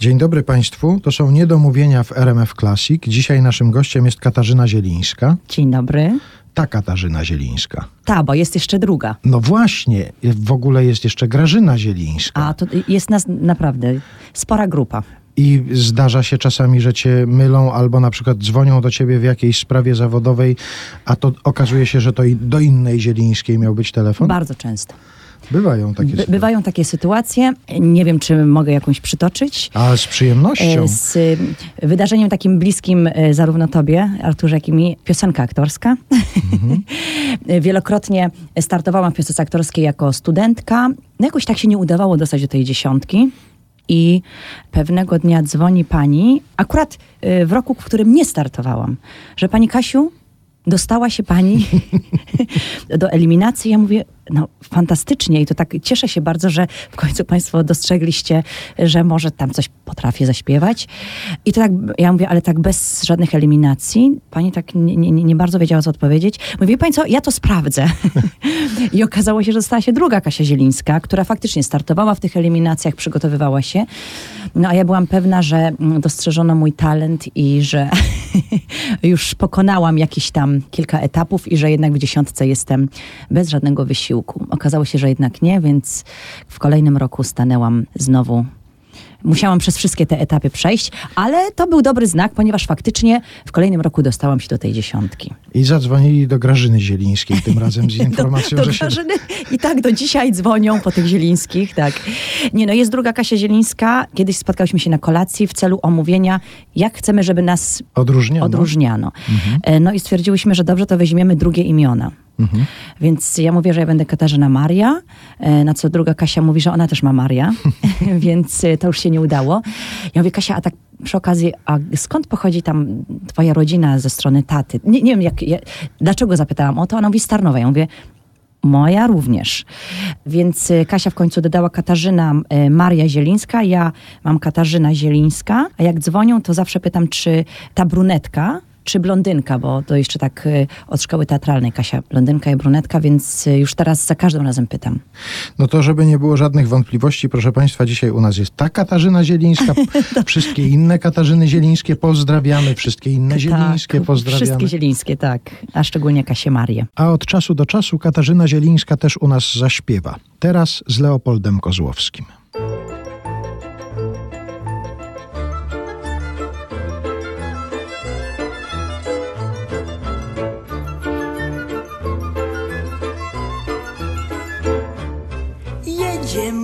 Dzień dobry Państwu, to są niedomówienia w RMF Classic. Dzisiaj naszym gościem jest Katarzyna Zielińska. Dzień dobry. Ta Katarzyna Zielińska. Ta, bo jest jeszcze druga. No właśnie, w ogóle jest jeszcze Grażyna Zielińska. A to jest nas naprawdę spora grupa. I zdarza się czasami, że cię mylą albo na przykład dzwonią do ciebie w jakiejś sprawie zawodowej, a to okazuje się, że to i do innej Zielińskiej miał być telefon? Bardzo często. Bywają takie By, sytuacje. bywają takie sytuacje. Nie wiem, czy mogę jakąś przytoczyć. A z przyjemnością. E, Z y, wydarzeniem takim bliskim y, zarówno tobie, Arturze, jak i mi, piosenka aktorska. Wielokrotnie startowałam w piosence aktorskiej jako studentka. No jakoś tak się nie udawało dostać do tej dziesiątki. I pewnego dnia dzwoni pani, akurat y, w roku, w którym nie startowałam, że pani Kasiu, dostała się pani do eliminacji. Ja mówię, no fantastycznie i to tak cieszę się bardzo, że w końcu państwo dostrzegliście, że może tam coś potrafię zaśpiewać. I to tak, ja mówię, ale tak bez żadnych eliminacji. Pani tak nie, nie, nie bardzo wiedziała, co odpowiedzieć. Mówię, wie pani co, ja to sprawdzę. I okazało się, że dostała się druga Kasia Zielińska, która faktycznie startowała w tych eliminacjach, przygotowywała się. No a ja byłam pewna, że mm, dostrzeżono mój talent i że już pokonałam jakieś tam kilka etapów i że jednak w dziesiątce jestem bez żadnego wysiłku. Okazało się, że jednak nie, więc w kolejnym roku stanęłam znowu. Musiałam przez wszystkie te etapy przejść, ale to był dobry znak, ponieważ faktycznie w kolejnym roku dostałam się do tej dziesiątki. I zadzwonili do Grażyny Zielińskiej tym razem z informacją, do, do że się... Grażyny. I tak do dzisiaj dzwonią po tych Zielińskich, tak. Nie no, jest druga Kasia Zielińska. Kiedyś spotkałyśmy się na kolacji w celu omówienia, jak chcemy, żeby nas Odróżniano. odróżniano. E, No i stwierdziłyśmy, że dobrze, to weźmiemy drugie imiona. Więc ja mówię, że ja będę Katarzyna Maria, e, na co druga Kasia mówi, że ona też ma Maria, więc e, to już się nie udało. Ja mówię, Kasia, a tak przy okazji, a skąd pochodzi tam twoja rodzina ze strony taty? Nie, nie wiem, jak, ja, dlaczego zapytałam o to, ona mówi z Tarnowa. Ja mówię, moja również. Więc e, Kasia w końcu dodała Katarzyna Maria Zielińska, ja mam Katarzyna Zielińska, a jak dzwonią, to zawsze pytam, czy ta brunetka, czy blondynka, bo to jeszcze tak y, od szkoły teatralnej Kasia, blondynka i brunetka, więc y, już teraz za każdym razem pytam. No to, żeby nie było żadnych wątpliwości, proszę Państwa, dzisiaj u nas jest ta Katarzyna Zielińska, wszystkie inne Katarzyny Zielińskie pozdrawiamy, wszystkie inne Zielińskie tak, pozdrawiamy. Wszystkie Zielińskie, tak. A szczególnie Kasię Marię. A od czasu do czasu Katarzyna Zielińska też u nas zaśpiewa. Teraz z Leopoldem Kozłowskim.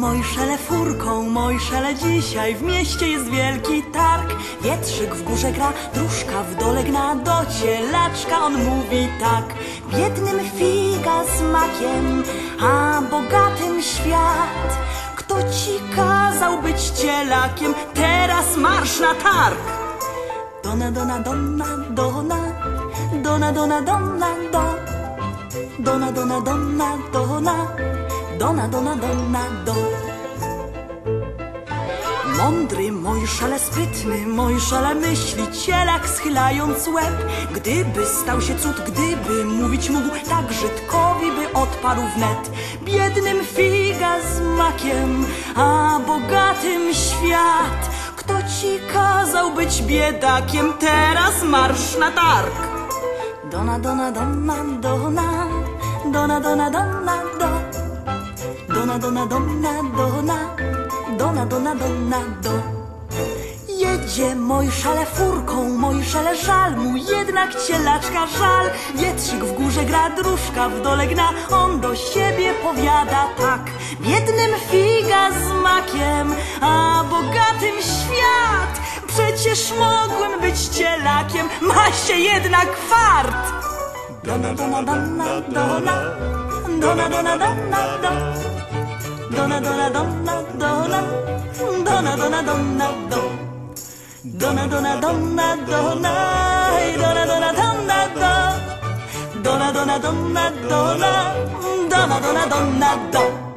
Mojszele furką, Mojszele dzisiaj w mieście jest wielki targ. Wietrzyk w górze gra, dróżka w dole gna, do cielaczka on mówi tak. Biednym figa z makiem, a bogatym świat. Kto ci kazał być cielakiem, teraz marsz na targ. Dona, dona, dona, dona, dona, dona, dona, do. Dona, dona, dona, dona, dona, dona, dona, do. Mądry, Mojszale sprytny, Mojszale myśli, cielak schylając łeb. Gdyby stał się cud, gdyby mówić mógł, tak Żydkowi by odparł wnet. Biednym figa z makiem, a bogatym świat. Kto ci kazał być biedakiem, teraz marsz na targ. Dona, dona, dona, dona, dona, dona, dona, do. Dona, dona, dona, dona, dona, dona, dona, do. Jedzie Mojszale furką, Mojszale żal mu, jednak cielaczka żal. Wietrzyk w górze gra, dróżka w dole gna, on do siebie powiada tak. Biednym figa z makiem, a bogatym świat. Przecież mogłem być cielakiem, ma się jednak fart. Dona, dona, dona, dona, dona, dona, dona, do. Dona, dona, dona, dona, dona, dona, dona, do. Dona, dona, dona, dona, i dona, dona, dona, do. Dona, dona, dona, dona, dona, dona, dona, do.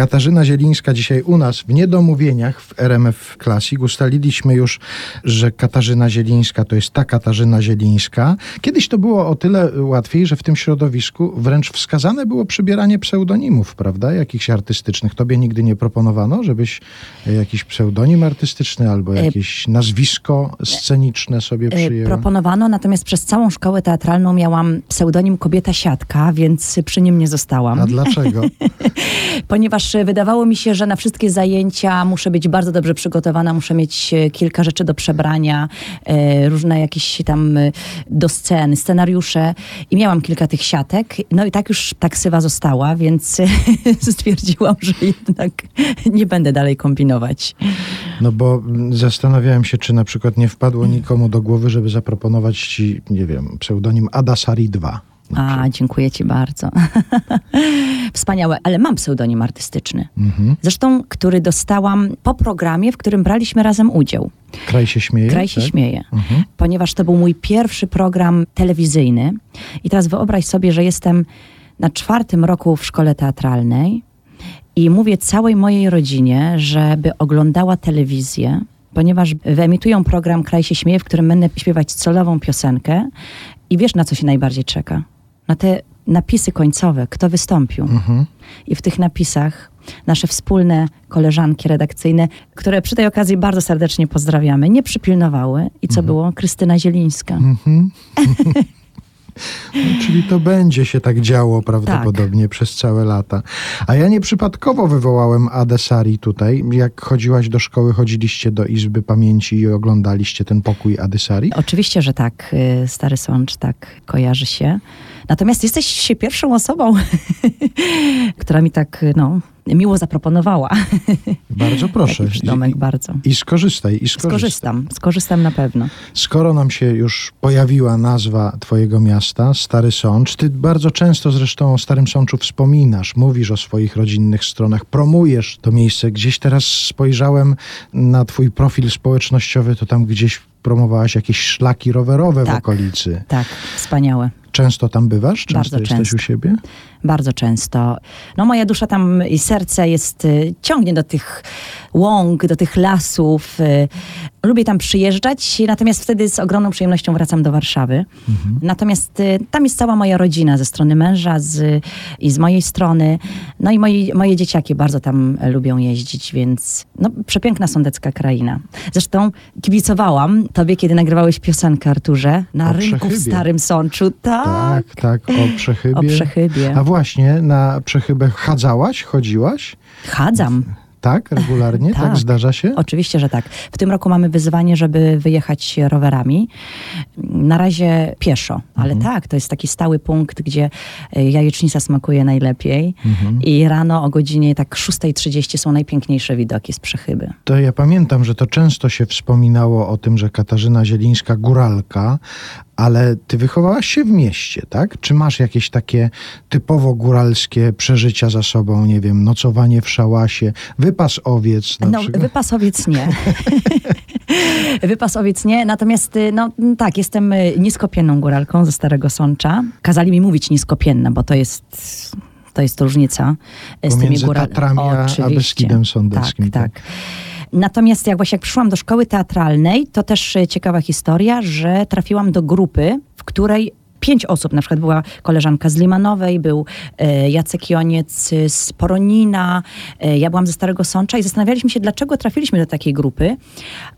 Katarzyna Zielińska dzisiaj u nas w Niedomówieniach w RMF Classic. Ustaliliśmy już, że Katarzyna Zielińska to jest ta Katarzyna Zielińska. Kiedyś to było o tyle łatwiej, że w tym środowisku wręcz wskazane było przybieranie pseudonimów, prawda? Jakichś artystycznych. Tobie nigdy nie proponowano, żebyś e, jakiś pseudonim artystyczny albo jakieś nazwisko sceniczne sobie E, przyjęła? Proponowano, natomiast przez całą szkołę teatralną miałam pseudonim Kobieta Siatka, więc przy nim nie zostałam. A dlaczego? Ponieważ e, wydawało mi się, że na wszystkie zajęcia muszę być bardzo dobrze przygotowana, muszę mieć e, kilka rzeczy do przebrania, e, różne jakieś tam do scen, scenariusze i miałam kilka tych siatek. No i tak już taksywa została, więc stwierdziłam, że jednak nie będę dalej kombinować. No bo zastanawiałem się, czy na przykład nie wpadło nikomu do głowy, żeby zaproponować ci, nie wiem, pseudonim Adasari 2. A, dziękuję ci bardzo. Wspaniałe, ale mam pseudonim artystyczny. Mhm. Zresztą, który dostałam po programie, w którym braliśmy razem udział. Kraj się śmieje? Kraj się tak? śmieje, Mhm. ponieważ to był mój pierwszy program telewizyjny. I teraz wyobraź sobie, że jestem na czwartym roku w szkole teatralnej i mówię całej mojej rodzinie, żeby oglądała telewizję, ponieważ wyemitują program Kraj się śmieje, w którym będę śpiewać celową piosenkę. I wiesz, na co się najbardziej czeka? Na te napisy końcowe, kto wystąpił. Mhm. I w tych napisach nasze wspólne koleżanki redakcyjne, które przy tej okazji bardzo serdecznie pozdrawiamy, nie przypilnowały. I co było? Krystyna Zielińska. Mhm. No, czyli to będzie się tak działo prawdopodobnie przez całe lata. A ja nieprzypadkowo wywołałem Adesari tutaj. Jak chodziłaś do szkoły, chodziliście do Izby Pamięci i oglądaliście ten pokój Adesari? Oczywiście, że tak, y, Stary Sącz, tak kojarzy się. Natomiast jesteś się pierwszą osobą, która mi tak, y, no, miło zaproponowała. Bardzo proszę. I, bardzo. I skorzystaj, i skorzystaj. Skorzystam, skorzystam na pewno. Skoro nam się już pojawiła nazwa twojego miasta, Stary Sącz, ty bardzo często zresztą o Starym Sączu wspominasz, mówisz o swoich rodzinnych stronach, promujesz to miejsce. Gdzieś teraz spojrzałem na twój profil społecznościowy, to tam gdzieś promowałaś jakieś szlaki rowerowe w Tak. okolicy. Tak, wspaniałe. Często tam bywasz? Często Bardzo jesteś często. u siebie? Bardzo często. No moja dusza tam i serce jest, y, ciągnie do tych łąk, do tych lasów. y. Lubię tam przyjeżdżać, natomiast wtedy z ogromną przyjemnością wracam do Warszawy. Natomiast y, tam jest cała moja rodzina ze strony męża z, i z mojej strony. No i moi, moje dzieciaki bardzo tam lubią jeździć, więc no, przepiękna sądecka kraina. Zresztą kibicowałam tobie, kiedy nagrywałeś piosenkę, Arturze, na O rynku w. Starym Sączu. Tak. Tak, tak, o Przechybie. O Przechybie. A właśnie, na Przechybę chadzałaś, chodziłaś? Chadzam. Tak, regularnie? tak. Tak. zdarza się? Oczywiście, że tak. W tym roku mamy wyzwanie, żeby wyjechać rowerami. Na razie pieszo, ale Mhm. tak, to jest taki stały punkt, gdzie y, jajecznica smakuje najlepiej Mhm. i rano o godzinie tak 6.30 są najpiękniejsze widoki z przechyby. To ja pamiętam, że to często się wspominało o tym, że Katarzyna Zielińska góralka, ale ty wychowałaś się w mieście, tak? Czy masz jakieś takie typowo góralskie przeżycia za sobą? Nie wiem, nocowanie w szałasie, wypas owiec No, przykład? wypasowiec nie. wypasowiec nie, natomiast y, no tak, jestem y, niskopienną góralką ze Starego Sącza. Kazali mi mówić niskopienna, bo to jest... To jest różnica y, z tymi Pomiędzy góralami. Tatrami a- a Beskidem Sądeckim, Tak, tak. tak. Natomiast jak właśnie jak przyszłam do szkoły teatralnej, to też e, ciekawa historia, że trafiłam do grupy, w której pięć osób, na przykład była koleżanka z Limanowej, był e, Jacek Joniec z Poronina, e, ja byłam ze Starego Sącza i zastanawialiśmy się, dlaczego trafiliśmy do takiej grupy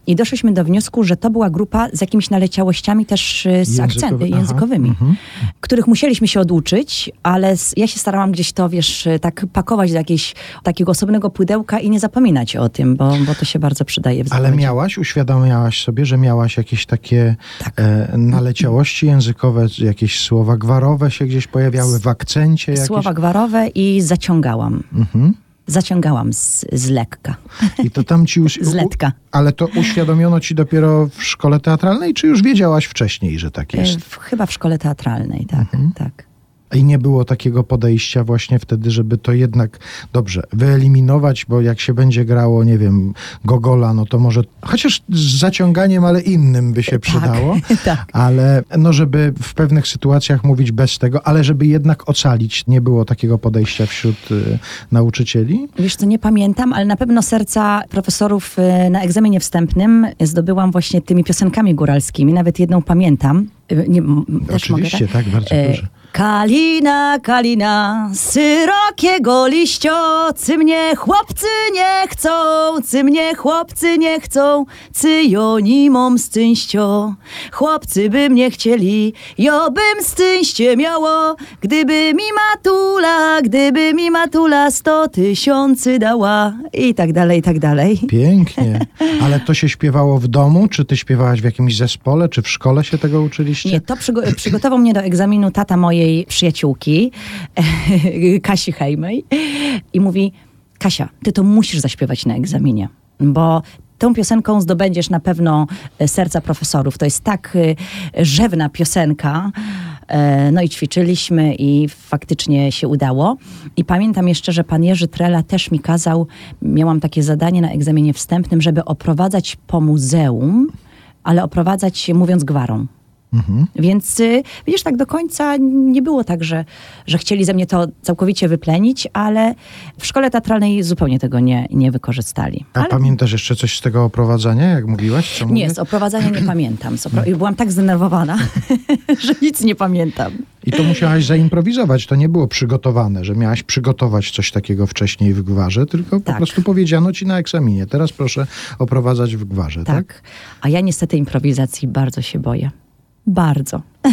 i doszliśmy do wniosku, że to była grupa z jakimiś naleciałościami też e, z akcenty językowymi, mhm. których musieliśmy się oduczyć, ale ja się starałam gdzieś to, wiesz, tak pakować do jakiegoś takiego osobnego pudełka i nie zapominać o tym, bo, bo to się bardzo przydaje w Ale miałaś, uświadamiałaś sobie, że miałaś jakieś takie Tak. e, naleciałości językowe, jakieś słowa gwarowe się gdzieś pojawiały w akcencie jakieś? Słowa gwarowe i zaciągałam. Mhm. Zaciągałam z, z lekka. I to tam ci... Uś... Z letka. Ale to uświadomiono ci dopiero w szkole teatralnej, czy już wiedziałaś wcześniej, że tak E, jest? W, chyba w szkole teatralnej, tak, Mhm. tak. I nie było takiego podejścia właśnie wtedy, żeby to jednak dobrze wyeliminować, bo jak się będzie grało, nie wiem, Gogola, no to może chociaż z zaciąganiem, ale innym by się przydało. tak. Ale no, żeby w pewnych sytuacjach mówić bez tego, ale żeby jednak ocalić, nie było takiego podejścia wśród y, nauczycieli. Wiesz co, nie pamiętam, ale na pewno serca profesorów y, na egzaminie wstępnym zdobyłam właśnie tymi piosenkami góralskimi. Nawet jedną pamiętam. Y, Nie, też mogę, Oczywiście, tak, bardzo E, proszę. Kalina, kalina, syrokiego liścio, cy mnie chłopcy nie chcą, cy mnie chłopcy nie chcą, cy jo ni mom stynścio. Chłopcy by mnie chcieli, jo bym stynście miało, gdyby mi matula, gdyby mi matula sto tysiący dała i tak dalej, i tak dalej. Pięknie. Ale to się śpiewało w domu? Czy ty śpiewałaś w jakimś zespole? Czy w szkole się tego uczyliście? Nie, to przygo- przygotował mnie do egzaminu tata mojej przyjaciółki, Kasi Hejmej, i mówi: Kasia, ty to musisz zaśpiewać na egzaminie, bo tą piosenką zdobędziesz na pewno e, serca profesorów. To jest tak e, rzewna piosenka. E, No i ćwiczyliśmy i faktycznie się udało. I pamiętam jeszcze, że pan Jerzy Trela też mi kazał, miałam takie zadanie na egzaminie wstępnym, żeby oprowadzać po muzeum, ale oprowadzać mówiąc gwarą. Więc y, widzisz, tak do końca nie było tak, że, że chcieli ze mnie to całkowicie wyplenić, ale w szkole teatralnej zupełnie tego nie, nie wykorzystali. A Ale pamiętasz jeszcze coś z tego oprowadzania, jak mówiłaś? Nie, mówię? z oprowadzania nie pamiętam. Opro... Byłam tak zdenerwowana, że nic nie pamiętam. I to musiałaś zaimprowizować, to nie było przygotowane, że miałaś przygotować coś takiego wcześniej w gwarze, tylko po Tak. prostu powiedziano ci na egzaminie. Teraz proszę oprowadzać w gwarze, tak? Tak. A ja niestety improwizacji bardzo się boję. Bardzo.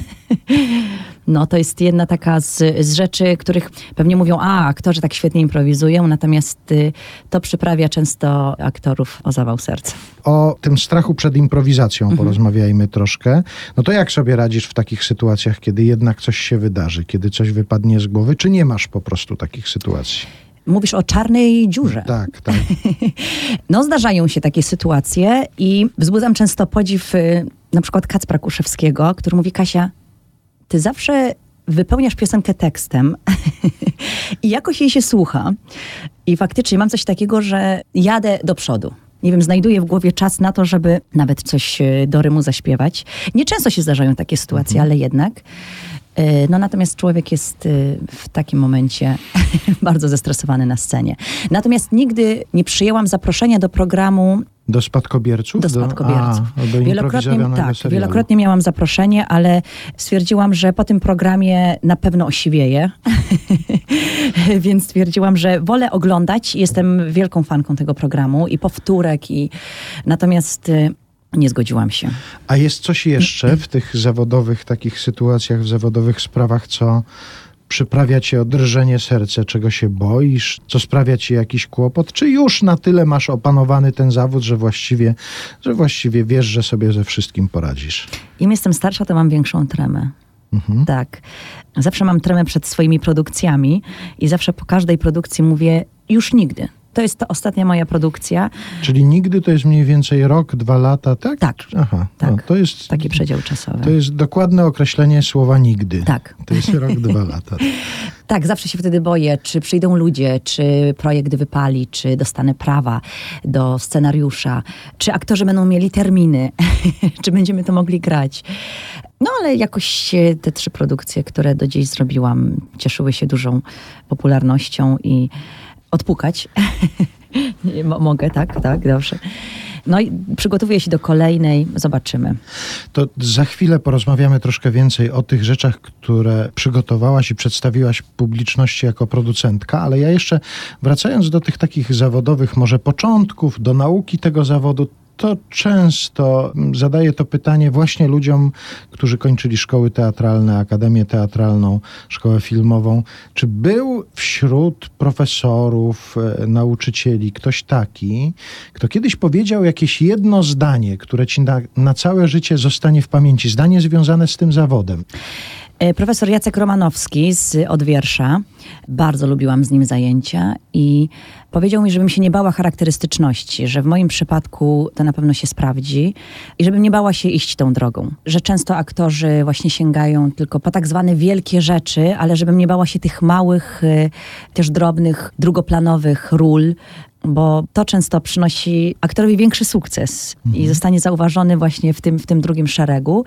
No, to jest jedna taka z, z rzeczy, których pewnie mówią, a aktorzy tak świetnie improwizują, natomiast y, to przyprawia często aktorów o zawał serca. O tym strachu przed improwizacją Mhm. porozmawiajmy troszkę. No to jak sobie radzisz w takich sytuacjach, kiedy jednak coś się wydarzy, kiedy coś wypadnie z głowy, czy nie masz po prostu takich sytuacji? Mówisz o czarnej dziurze. Tak, tak. No, zdarzają się takie sytuacje i wzbudzam często podziw y, na przykład Kacpra Kuszewskiego, który mówi, Kasia, ty zawsze wypełniasz piosenkę tekstem i jakoś jej się słucha. I faktycznie mam coś takiego, że jadę do przodu. Nie wiem, znajduję w głowie czas na to, żeby nawet coś y, do rymu zaśpiewać. Nieczęsto się zdarzają takie sytuacje, ale jednak. Y, No natomiast człowiek jest y, w takim momencie bardzo zestresowany na scenie. Natomiast nigdy nie przyjęłam zaproszenia do programu Do spadkobierców? do spadkobierców. a, do wielokrotnie, tak, serialu. wielokrotnie miałam zaproszenie, ale stwierdziłam, że po tym programie na pewno osiwieję. Więc stwierdziłam, że wolę oglądać. Jestem wielką fanką tego programu i powtórek. I... Natomiast y, nie zgodziłam się. A jest coś jeszcze w tych zawodowych takich sytuacjach, w zawodowych sprawach, co przyprawia cię o drżenie serca, czego się boisz, co sprawia ci jakiś kłopot, czy już na tyle masz opanowany ten zawód, że właściwie, że właściwie wiesz, że sobie ze wszystkim poradzisz? Im jestem starsza, to mam większą tremę. Tak. Zawsze mam tremę przed swoimi produkcjami i zawsze po każdej produkcji mówię już nigdy. To jest to ostatnia moja produkcja. Czyli nigdy to jest mniej więcej rok, dwa lata, tak? Tak. Aha, Tak. No, to jest... Taki przedział czasowy. To jest dokładne określenie słowa nigdy. Tak. To jest rok, dwa lata. Tak, zawsze się wtedy boję, czy przyjdą ludzie, czy projekt wypali, czy dostanę prawa do scenariusza, czy aktorzy będą mieli terminy, czy będziemy to mogli grać. No ale jakoś te trzy produkcje, które do dziś zrobiłam, cieszyły się dużą popularnością i odpukać. Mogę, tak, tak, dobrze. No i przygotowuję się do kolejnej, zobaczymy. To za chwilę porozmawiamy troszkę więcej o tych rzeczach, które przygotowałaś i przedstawiłaś publiczności jako producentka, ale ja jeszcze wracając do tych takich zawodowych, może początków, do nauki tego zawodu, to często zadaję to pytanie właśnie ludziom, którzy kończyli szkoły teatralne, akademię teatralną, szkołę filmową. Czy był wśród profesorów, e, nauczycieli ktoś taki, kto kiedyś powiedział jakieś jedno zdanie, które ci na, na całe życie zostanie w pamięci, zdanie związane z tym zawodem? E, Profesor Jacek Romanowski z Odwiersza. Bardzo lubiłam z nim zajęcia i powiedział mi, żebym się nie bała charakterystyczności, że w moim przypadku to na pewno się sprawdzi i żebym nie bała się iść tą drogą. Że często aktorzy właśnie sięgają tylko po tak zwane wielkie rzeczy, ale żebym nie bała się tych małych, y, też drobnych, drugoplanowych ról, bo to często przynosi aktorowi większy sukces i zostanie zauważony właśnie w tym, w tym drugim szeregu,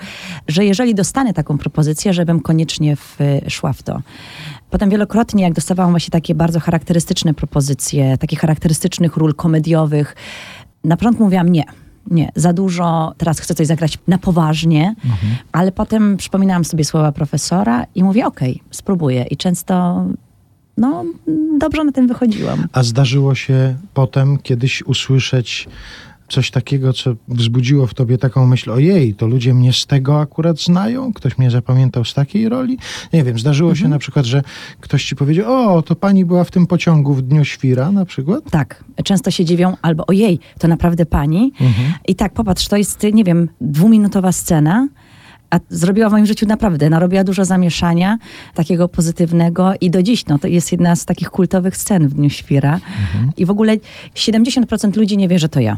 że jeżeli dostanę taką propozycję, żebym koniecznie w, szła w to. Potem wielokrotnie, jak dostawałam właśnie takie bardzo charakterystyczne propozycje, takich charakterystycznych ról komediowych, na początku mówiłam nie. Nie, za dużo, teraz chcę coś zagrać na poważnie, ale potem przypominałam sobie słowa profesora i mówię, okej, spróbuję. I często, no, dobrze na tym wychodziłam. A zdarzyło się potem kiedyś usłyszeć coś takiego, co wzbudziło w tobie taką myśl, ojej, to ludzie mnie z tego akurat znają? Ktoś mnie zapamiętał z takiej roli? Nie wiem, zdarzyło się na przykład, że ktoś ci powiedział, o, to pani była w tym pociągu w Dniu Świra na przykład? Tak, często się dziwią, albo ojej, to naprawdę pani. I tak, popatrz, to jest, nie wiem, dwuminutowa scena, a zrobiła w moim życiu naprawdę, narobiła dużo zamieszania, takiego pozytywnego i do dziś, no, to jest jedna z takich kultowych scen w Dniu Świra. I w ogóle 70% ludzi nie wie, że to ja.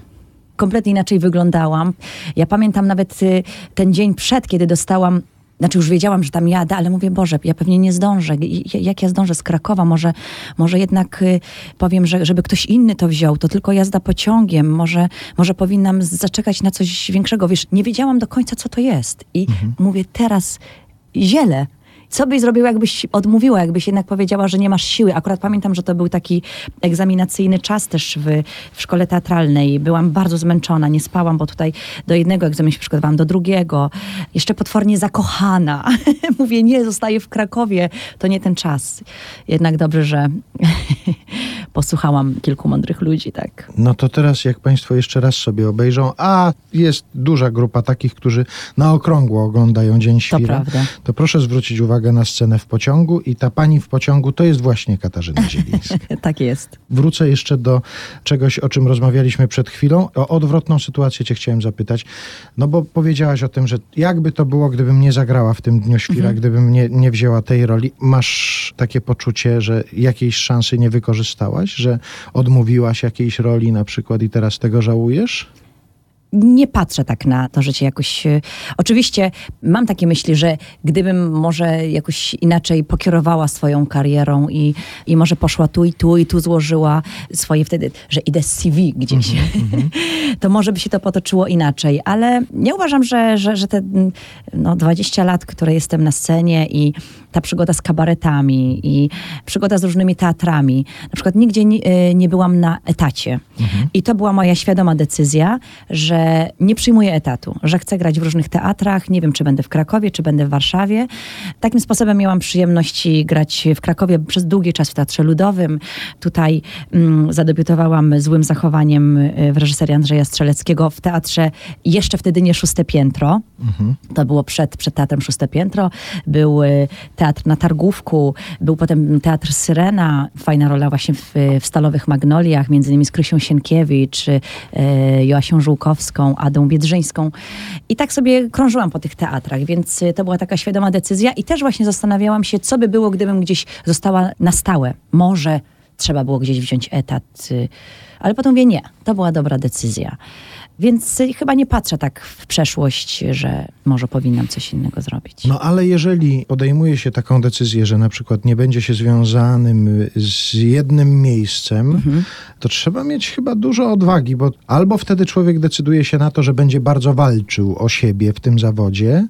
Kompletnie inaczej wyglądałam. Ja pamiętam nawet y, ten dzień przed, kiedy dostałam znaczy już wiedziałam, że tam jadę, ale mówię, Boże, ja pewnie nie zdążę. Jak ja zdążę z Krakowa? Może, może jednak y, powiem, że żeby ktoś inny to wziął, to tylko jazda pociągiem. Może, może powinnam zaczekać na coś większego. Wiesz, nie wiedziałam do końca, co to jest. I mówię, teraz ziele. Co byś zrobiła, jakbyś odmówiła, jakbyś jednak powiedziała, że nie masz siły? Akurat pamiętam, że to był taki egzaminacyjny czas też w, w szkole teatralnej. Byłam bardzo zmęczona, nie spałam, bo tutaj do jednego egzaminu się przygotowałam, do drugiego. Jeszcze potwornie zakochana. Mówię, nie, zostaję w Krakowie. To nie ten czas. Jednak dobrze, że posłuchałam kilku mądrych ludzi, tak. No to teraz, jak Państwo jeszcze raz sobie obejrzą, a jest duża grupa takich, którzy na okrągło oglądają Dzień Świra, prawda. to proszę zwrócić uwagę na scenę w pociągu i ta pani w pociągu to jest właśnie Katarzyna Zielińska. tak jest. Wrócę jeszcze do czegoś, o czym rozmawialiśmy przed chwilą. O odwrotną sytuację cię chciałem zapytać. No bo powiedziałaś o tym, że jakby to było, gdybym nie zagrała w tym Dniu Świra, gdybym nie, nie wzięła tej roli. Masz takie poczucie, że jakiejś szansy nie wykorzystałaś? Że odmówiłaś jakiejś roli na przykład i teraz tego żałujesz? Nie patrzę tak na to życie jakoś. e, Oczywiście mam takie myśli, że gdybym może jakoś inaczej pokierowała swoją karierą i, i może poszła tu i tu i tu złożyła swoje wtedy, że idę z CV gdzieś, to może by się to potoczyło inaczej. Ale ja uważam, że, że, że te mm, no, 20 lat, które jestem na scenie i ta przygoda z kabaretami i przygoda z różnymi teatrami. Na przykład nigdzie nie, nie byłam na etacie. I to była moja świadoma decyzja, że nie przyjmuję etatu, że chcę grać w różnych teatrach. Nie wiem, czy będę w Krakowie, czy będę w Warszawie. Takim sposobem miałam przyjemności grać w Krakowie przez długi czas w Teatrze Ludowym. Tutaj mm, zadebiutowałam złym zachowaniem e, w reżyserii Andrzeja Strzeleckiego w teatrze jeszcze wtedy nie Szóste Piętro. To było przed, przed Teatrem Szóste Piętro. Był e, teatr na Targówku, był potem Teatr Syrena, fajna rola właśnie w, w Stalowych Magnoliach, między innymi z Krysią Sienkiewicz, e, Joasią Żółkowską, Adą Biedrzyńską. I tak sobie krążyłam po tych teatrach, więc e, to była taka świadoma decyzja i też właśnie zastanawiałam się, co by było, gdybym gdzieś została na stałe. Może trzeba było gdzieś wziąć etat, y, ale potem mówię, nie, to była dobra decyzja. Więc y, chyba nie patrzę tak w przeszłość, że może powinnam coś innego zrobić. No ale jeżeli podejmuje się taką decyzję, że na przykład nie będzie się związanym y, z jednym miejscem, to trzeba mieć chyba dużo odwagi, bo albo wtedy człowiek decyduje się na to, że będzie bardzo walczył o siebie w tym zawodzie,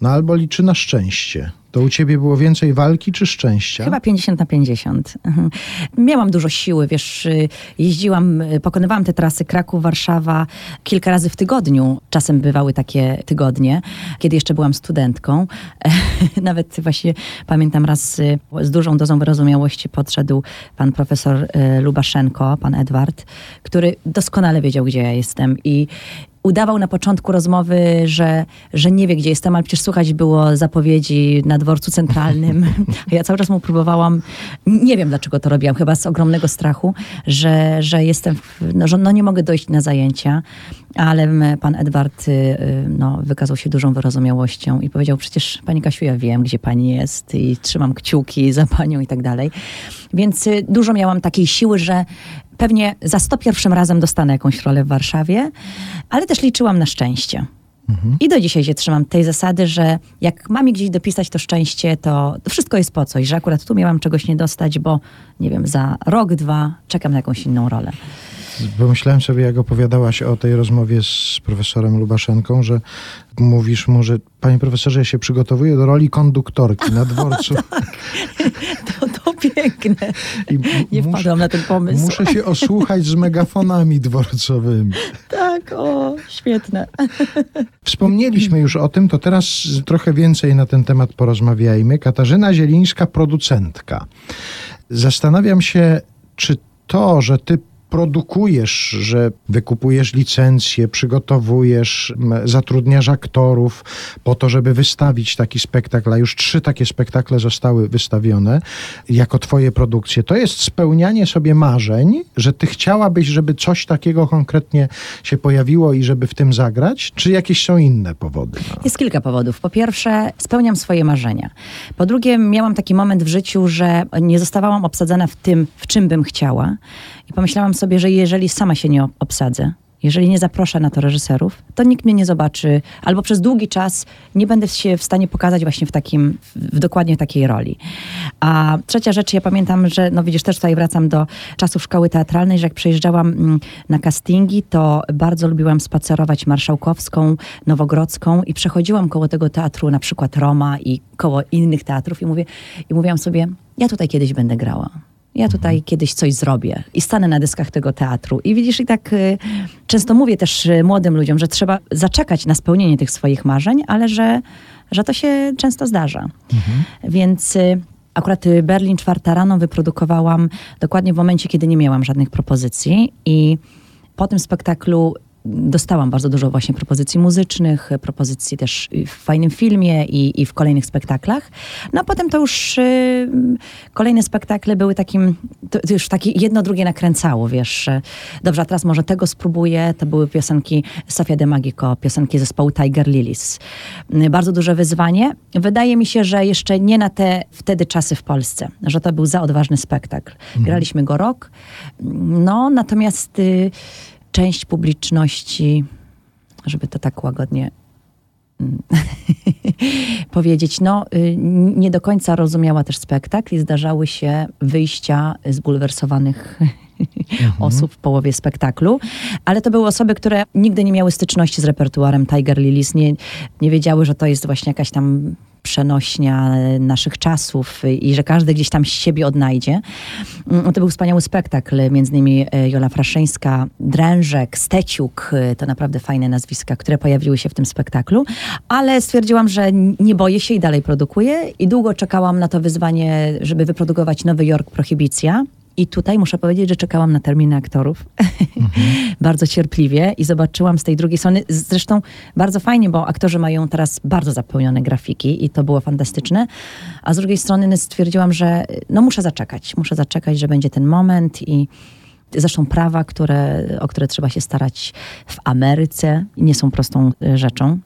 no albo liczy na szczęście. To u ciebie było więcej walki czy szczęścia? Chyba 50 na 50. Mhm. Miałam dużo siły, wiesz, y, jeździłam, y, pokonywałam te trasy Kraków, Warszawa kilka razy w tygodniu. Czasem bywały takie tygodnie, kiedy jeszcze byłam studentką. Nawet właśnie pamiętam raz y, z dużą dozą wyrozumiałości podszedł pan profesor Lubaszenko, pan Edward, który doskonale wiedział, gdzie ja jestem i udawał na początku rozmowy, że, że nie wie, gdzie jestem, ale przecież słuchać było zapowiedzi na dworcu centralnym. A ja cały czas mu próbowałam, nie wiem dlaczego to robiłam, chyba z ogromnego strachu, że, że jestem, w, no, że no nie mogę dojść na zajęcia, ale pan Edward y, y, no, wykazał się dużą wyrozumiałością i powiedział, przecież pani Kasiu, ja wiem, gdzie pani jest i trzymam kciuki za panią i tak dalej. Więc y, dużo miałam takiej siły, że pewnie za 101 razem dostanę jakąś rolę w Warszawie, ale też liczyłam na szczęście. Mhm. I do dzisiaj się trzymam tej zasady, że jak mam gdzieś dopisać to szczęście, to wszystko jest po coś, że akurat tu miałam czegoś nie dostać, bo nie wiem, za rok, dwa czekam na jakąś inną rolę. Pomyślałem sobie, jak opowiadałaś o tej rozmowie z profesorem Lubaszenką, że mówisz mu, że panie profesorze, ja się przygotowuję do roli konduktorki na dworcu. tak. to, to piękne. Nie muszę, wpadłam na ten pomysł. Muszę się osłuchać z megafonami dworcowymi. tak, o, świetne. Wspomnieliśmy już o tym, to teraz trochę więcej na ten temat porozmawiajmy. Katarzyna Zielińska, producentka. Zastanawiam się, czy to, że ty produkujesz, że wykupujesz licencje, przygotowujesz, zatrudniasz aktorów po to, żeby wystawić taki spektakl, a już trzy takie spektakle zostały wystawione jako twoje produkcje. To jest spełnianie sobie marzeń, że ty chciałabyś, żeby coś takiego konkretnie się pojawiło i żeby w tym zagrać, czy jakieś są inne powody? No? Jest kilka powodów. Po pierwsze, spełniam swoje marzenia. Po drugie, miałam taki moment w życiu, że nie zostawałam obsadzona w tym, w czym bym chciała i pomyślałam sobie, że jeżeli sama się nie obsadzę, jeżeli nie zaproszę na to reżyserów, to nikt mnie nie zobaczy, albo przez długi czas nie będę się w stanie pokazać właśnie w takim, w dokładnie takiej roli. A trzecia rzecz, ja pamiętam, że, no widzisz, też tutaj wracam do czasów szkoły teatralnej, że jak przejeżdżałam mm, na castingi, to bardzo lubiłam spacerować Marszałkowską, Nowogrodzką i przechodziłam koło tego teatru, na przykład Roma i koło innych teatrów i mówię, i mówiłam sobie, ja tutaj kiedyś będę grała ja tutaj kiedyś coś zrobię i stanę na dyskach tego teatru. I widzisz, i tak y, często mówię też y, młodym ludziom, że trzeba zaczekać na spełnienie tych swoich marzeń, ale że, że to się często zdarza. Mhm. Więc y, akurat Berlin czwarta rano wyprodukowałam dokładnie w momencie, kiedy nie miałam żadnych propozycji i po tym spektaklu dostałam bardzo dużo właśnie propozycji muzycznych, propozycji też w fajnym filmie i, i w kolejnych spektaklach. No a potem to już y, kolejne spektakle były takim, to, to już takie jedno drugie nakręcało, wiesz. Dobrze, a teraz może tego spróbuję. To były piosenki Sofia de Magico, piosenki zespołu Tiger Lilies. Y, bardzo duże wyzwanie. Wydaje mi się, że jeszcze nie na te wtedy czasy w Polsce, że to był za odważny spektakl. Mhm. Graliśmy go rok. No, natomiast... Y, część publiczności, żeby to tak łagodnie mm, powiedzieć, no, y, nie do końca rozumiała też spektakl i zdarzały się wyjścia zbulwersowanych mhm. osób w połowie spektaklu, ale to były osoby, które nigdy nie miały styczności z repertuarem Tiger Lilies, nie, nie wiedziały, że to jest właśnie jakaś tam przenośnia naszych czasów i że każdy gdzieś tam siebie odnajdzie. Mm, to był wspaniały spektakl, między innymi e, Jola Fraszyńska, Drężek, Steciuk, e, to naprawdę fajne nazwiska, które pojawiły się w tym spektaklu, ale stwierdziłam, że nie boję się i dalej produkuję i długo czekałam na to wyzwanie, żeby wyprodukować Nowy Jork Prohibicja. I tutaj muszę powiedzieć, że czekałam na terminy aktorów mhm. bardzo cierpliwie i zobaczyłam z tej drugiej strony. Zresztą bardzo fajnie, bo aktorzy mają teraz bardzo zapełnione grafiki i to było fantastyczne. A z drugiej strony stwierdziłam, że no muszę zaczekać. Muszę zaczekać, że będzie ten moment i Zresztą prawa, które, o które trzeba się starać w Ameryce, nie są prostą rzeczą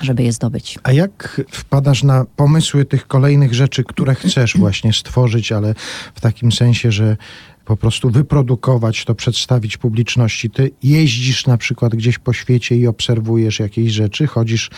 żeby je zdobyć. A jak wpadasz na pomysły tych kolejnych rzeczy, które chcesz właśnie stworzyć, ale w takim sensie, że po prostu wyprodukować to, przedstawić publiczności. Ty jeździsz na przykład gdzieś po świecie i obserwujesz jakieś rzeczy, chodzisz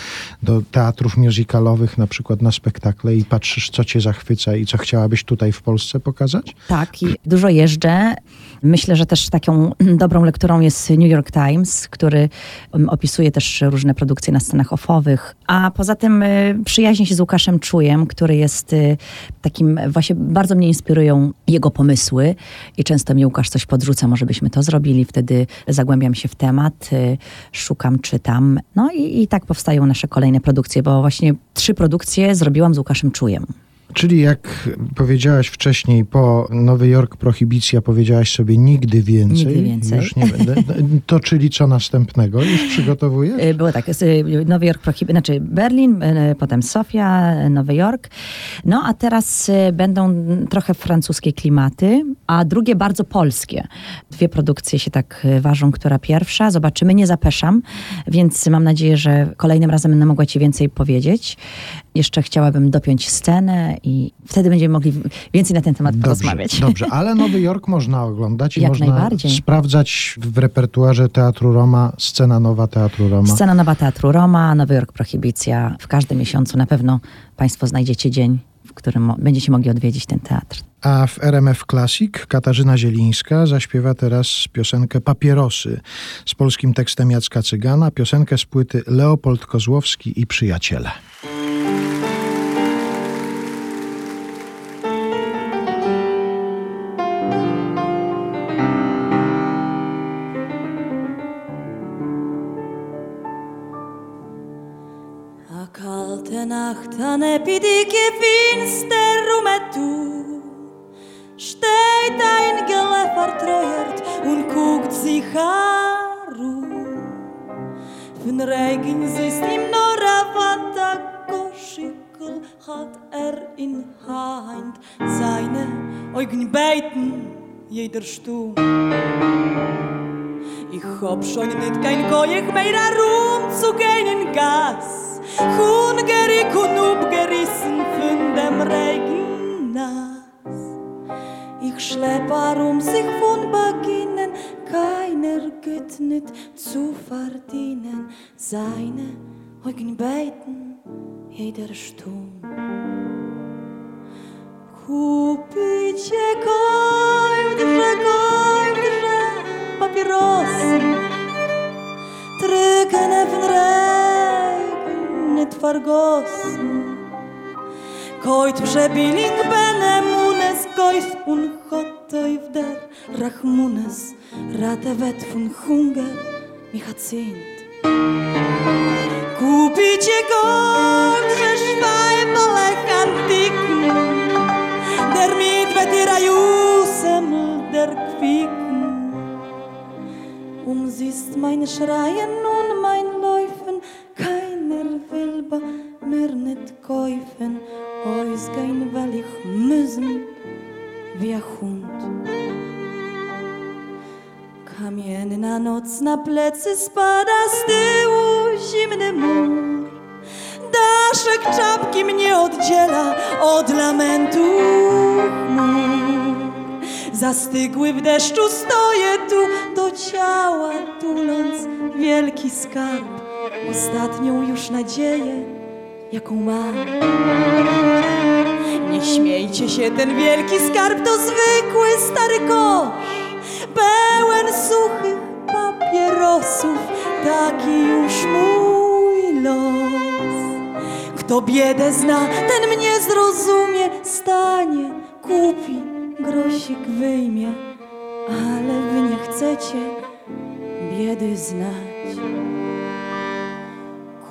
do teatrów musicalowych na przykład na spektakle i patrzysz, co cię zachwyca i co chciałabyś tutaj w Polsce pokazać? Tak, i dużo jeżdżę. Myślę, że też taką dobrą lekturą jest New York Times, który um, opisuje też różne produkcje na scenach ofowych. A poza tym y, przyjaźnię się z Łukaszem Czujem, który jest y, takim, właśnie bardzo mnie inspirują jego pomysły i często mi Łukasz coś podrzuca, może byśmy to zrobili, wtedy zagłębiam się w temat, y, szukam, czytam. No i, i tak powstają nasze kolejne produkcje, bo właśnie trzy produkcje zrobiłam z Łukaszem Czujem. Czyli jak powiedziałaś wcześniej, po Nowy Jork prohibicja powiedziałaś sobie nigdy więcej. Nigdy więcej. Już nie będę. To czyli co następnego? Już przygotowujesz? Było tak, z- y, Nowy Jork, prohib- znaczy Berlin, y, potem Sofia, Nowy Jork. No a teraz będą trochę francuskie klimaty, a drugie bardzo polskie. Dwie produkcje się tak ważą, która pierwsza. Zobaczymy, nie zapeszam, więc mam nadzieję, że kolejnym razem będę mogła ci więcej powiedzieć. Jeszcze chciałabym dopiąć scenę i wtedy będziemy mogli więcej na ten temat Dobrze, porozmawiać. dobrze, ale Nowy Jork można oglądać i Jak można sprawdzać w repertuarze Teatru Roma, scena nowa Teatru Roma. Scena Nowa Teatru Roma, Nowy Jork Prohibicja. W każdym miesiącu na pewno Państwo znajdziecie dzień, w którym będziecie mogli odwiedzić ten teatr. A w RMF Classic Katarzyna Zielińska zaśpiewa teraz piosenkę Papierosy z polskim tekstem Jacka Cygana, piosenkę z płyty Leopold Kozłowski i Przyjaciele. Nacht, an epidike finster du Steht ein Gläfer treuert und guckt sich herum Von Regen siehst ihm nur a Wandagoschikel Hat er in Hand seine Augen beiten jeder Stumm. Ich hab schon nicht kein Goyech mehr herum zu gehen in Gas. Kun geri kun up gerissen fun dem Regen nas Ich schlepp arum sich fun beginnen keiner gut nit zu verdienen. Seine Augen beiden jeder stum Kupiče kaj vdiše, kaj vdiše, papiros, trkane vdrej. nit vergossen. Koit przebilik benemunes koif un hotoyf der rachmunes. Rate vet fun hunge mi hat zint kupit je gol ze schweibele kantik der mit vet yusem der kvik Um siehst meine Schreien und mein Läufen, kein will bei mir nicht käufen, Ois weil ich müssen. Kamienna noc na plecy spada z tyłu zimny mur. Daszek czapki mnie oddziela od lamentu. Zastygły w deszczu stoję tu do ciała, tuląc wielki skarb. Ostatnią już nadzieję, jaką mam. Nie śmiejcie się, ten wielki skarb to zwykły stary kosz, pełen suchych papierosów, taki już mój los. Kto biedę zna, ten mnie zrozumie, stanie, kupi, grosik wyjmie, ale wy nie chcecie biedy znać.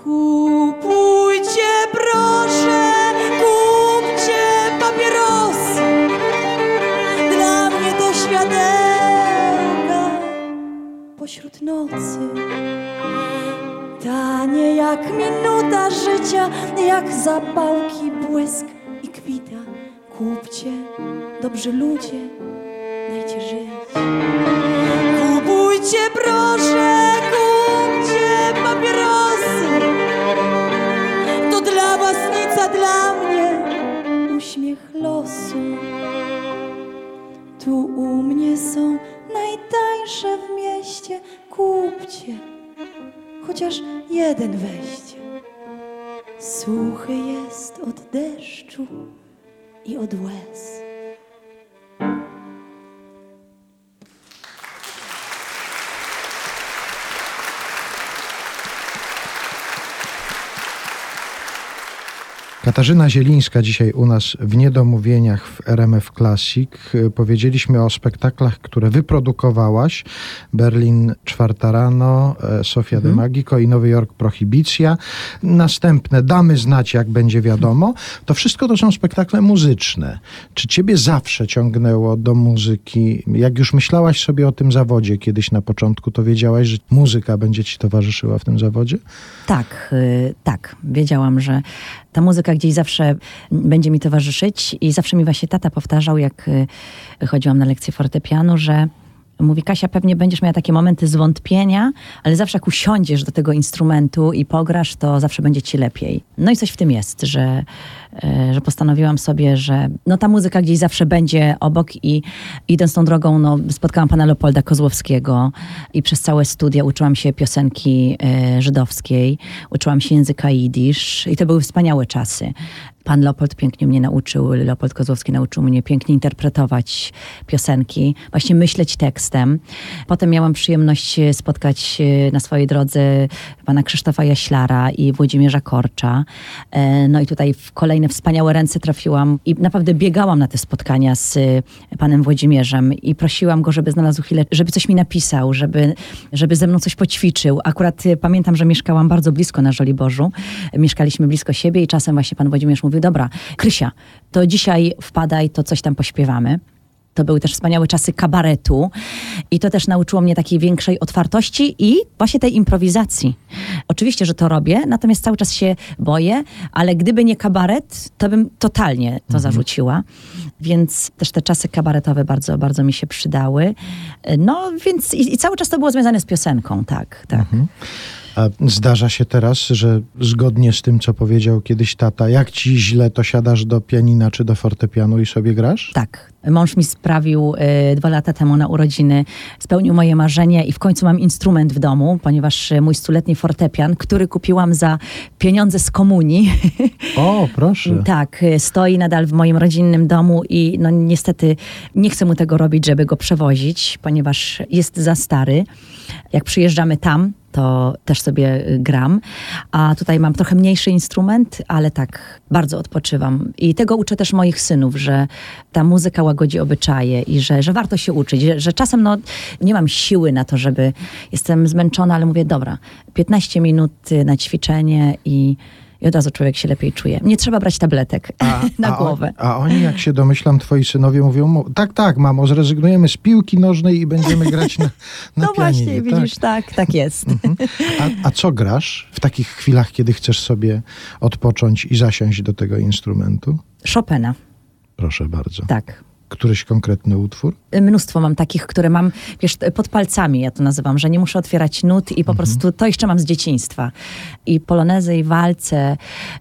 Kupujcie proszę, kupcie papierosy, dla mnie to światełka pośród nocy. Tanie jak minuta życia, jak zapałki, błysk i kwita. Kupcie, dobrzy ludzie, dajcie żyć. Tu u mnie są najtańsze w mieście, kupcie chociaż jeden weźcie. Suchy jest od deszczu i od łez. Katarzyna Zielińska dzisiaj u nas w Niedomówieniach w RMF Classic. Powiedzieliśmy o spektaklach, które wyprodukowałaś. Berlin Czwarta Rano, e, Sofia de Magico i Nowy Jork Prohibicja. Następne damy znać, jak będzie wiadomo. To wszystko to są spektakle muzyczne. Czy ciebie zawsze ciągnęło do muzyki? Jak już myślałaś sobie o tym zawodzie kiedyś na początku, to wiedziałaś, że muzyka będzie ci towarzyszyła w tym zawodzie? Tak, y, tak. Wiedziałam, że ta muzyka gdzieś zawsze będzie mi towarzyszyć i zawsze mi właśnie tata powtarzał, jak y, chodziłam na lekcję fortepianu, że Mówi, Kasia, pewnie będziesz miała takie momenty zwątpienia, ale zawsze jak usiądziesz do tego instrumentu i pograsz, to zawsze będzie ci lepiej. No i coś w tym jest, że, e, że postanowiłam sobie, że no ta muzyka gdzieś zawsze będzie obok i idąc tą drogą, no spotkałam pana Leopolda Kozłowskiego i przez całe studia uczyłam się piosenki e, żydowskiej, uczyłam się języka jidysz i to były wspaniałe czasy. Pan Leopold pięknie mnie nauczył, Leopold Kozłowski nauczył mnie pięknie interpretować piosenki, właśnie myśleć tekstem. Potem miałam przyjemność spotkać e, na swojej drodze pana Krzysztofa Jaślara i Włodzimierza Korcza. E, no i tutaj w kolejne wspaniałe ręce trafiłam i naprawdę biegałam na te spotkania z e, panem Włodzimierzem i prosiłam go, żeby znalazł chwilę, żeby coś mi napisał, żeby, żeby ze mną coś poćwiczył. Akurat pamiętam, że mieszkałam bardzo blisko na Żoliborzu. Mieszkaliśmy blisko siebie i czasem właśnie pan Włodzimierz mówił, dobra, Krysia, to dzisiaj wpadaj, to coś tam pośpiewamy. To były też wspaniałe czasy kabaretu i to też nauczyło mnie takiej większej otwartości i właśnie tej improwizacji. Oczywiście, że to robię, natomiast cały czas się boję, ale gdyby nie kabaret, to bym totalnie to mhm. zarzuciła. Więc też te czasy kabaretowe bardzo, bardzo mi się przydały. No więc i, i cały czas to było związane z piosenką, tak, tak. Mhm. A zdarza się teraz, że zgodnie z tym, co powiedział kiedyś tata, jak ci źle, to siadasz do pianina czy do fortepianu i sobie grasz? Tak. Mąż mi sprawił y, dwa lata temu na urodziny, spełnił moje marzenie i w końcu mam instrument w domu, ponieważ y, mój stuletni fortepian, który kupiłam za pieniądze z komunii. O, proszę. tak, y, stoi nadal w moim rodzinnym domu i no niestety nie chcę mu tego robić, żeby go przewozić, ponieważ jest za stary. Jak przyjeżdżamy tam, to też sobie y, gram. A tutaj mam trochę mniejszy instrument, ale tak bardzo odpoczywam. I tego uczę też moich synów, że ta muzyka łagodzi obyczaje i że, że warto się uczyć, że, że czasem no, nie mam siły na to, żeby jestem zmęczona, ale mówię, dobra, 15 minut na ćwiczenie i i od razu człowiek się lepiej czuje. Nie trzeba brać tabletek a, na a głowę. On, a oni, jak się domyślam, twoi synowie mówią, tak, tak, mamo, zrezygnujemy z piłki nożnej i będziemy grać na, na No pianinie. właśnie, widzisz, tak, tak, tak jest. Mhm. A, a co grasz w takich chwilach, kiedy chcesz sobie odpocząć i zasiąść do tego instrumentu? Chopina. Proszę bardzo. Tak któryś konkretny utwór? Mnóstwo mam takich, które mam, wiesz, pod palcami ja to nazywam, że nie muszę otwierać nut i po mhm. prostu to jeszcze mam z dzieciństwa. I polonezy, i walce,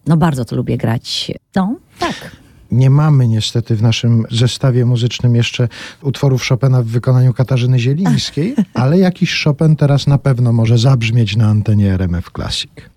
no bardzo to lubię grać. No, tak. Nie mamy niestety w naszym zestawie muzycznym jeszcze utworów Chopina w wykonaniu Katarzyny Zielińskiej, ale jakiś Chopin teraz na pewno może zabrzmieć na antenie RMF Classic.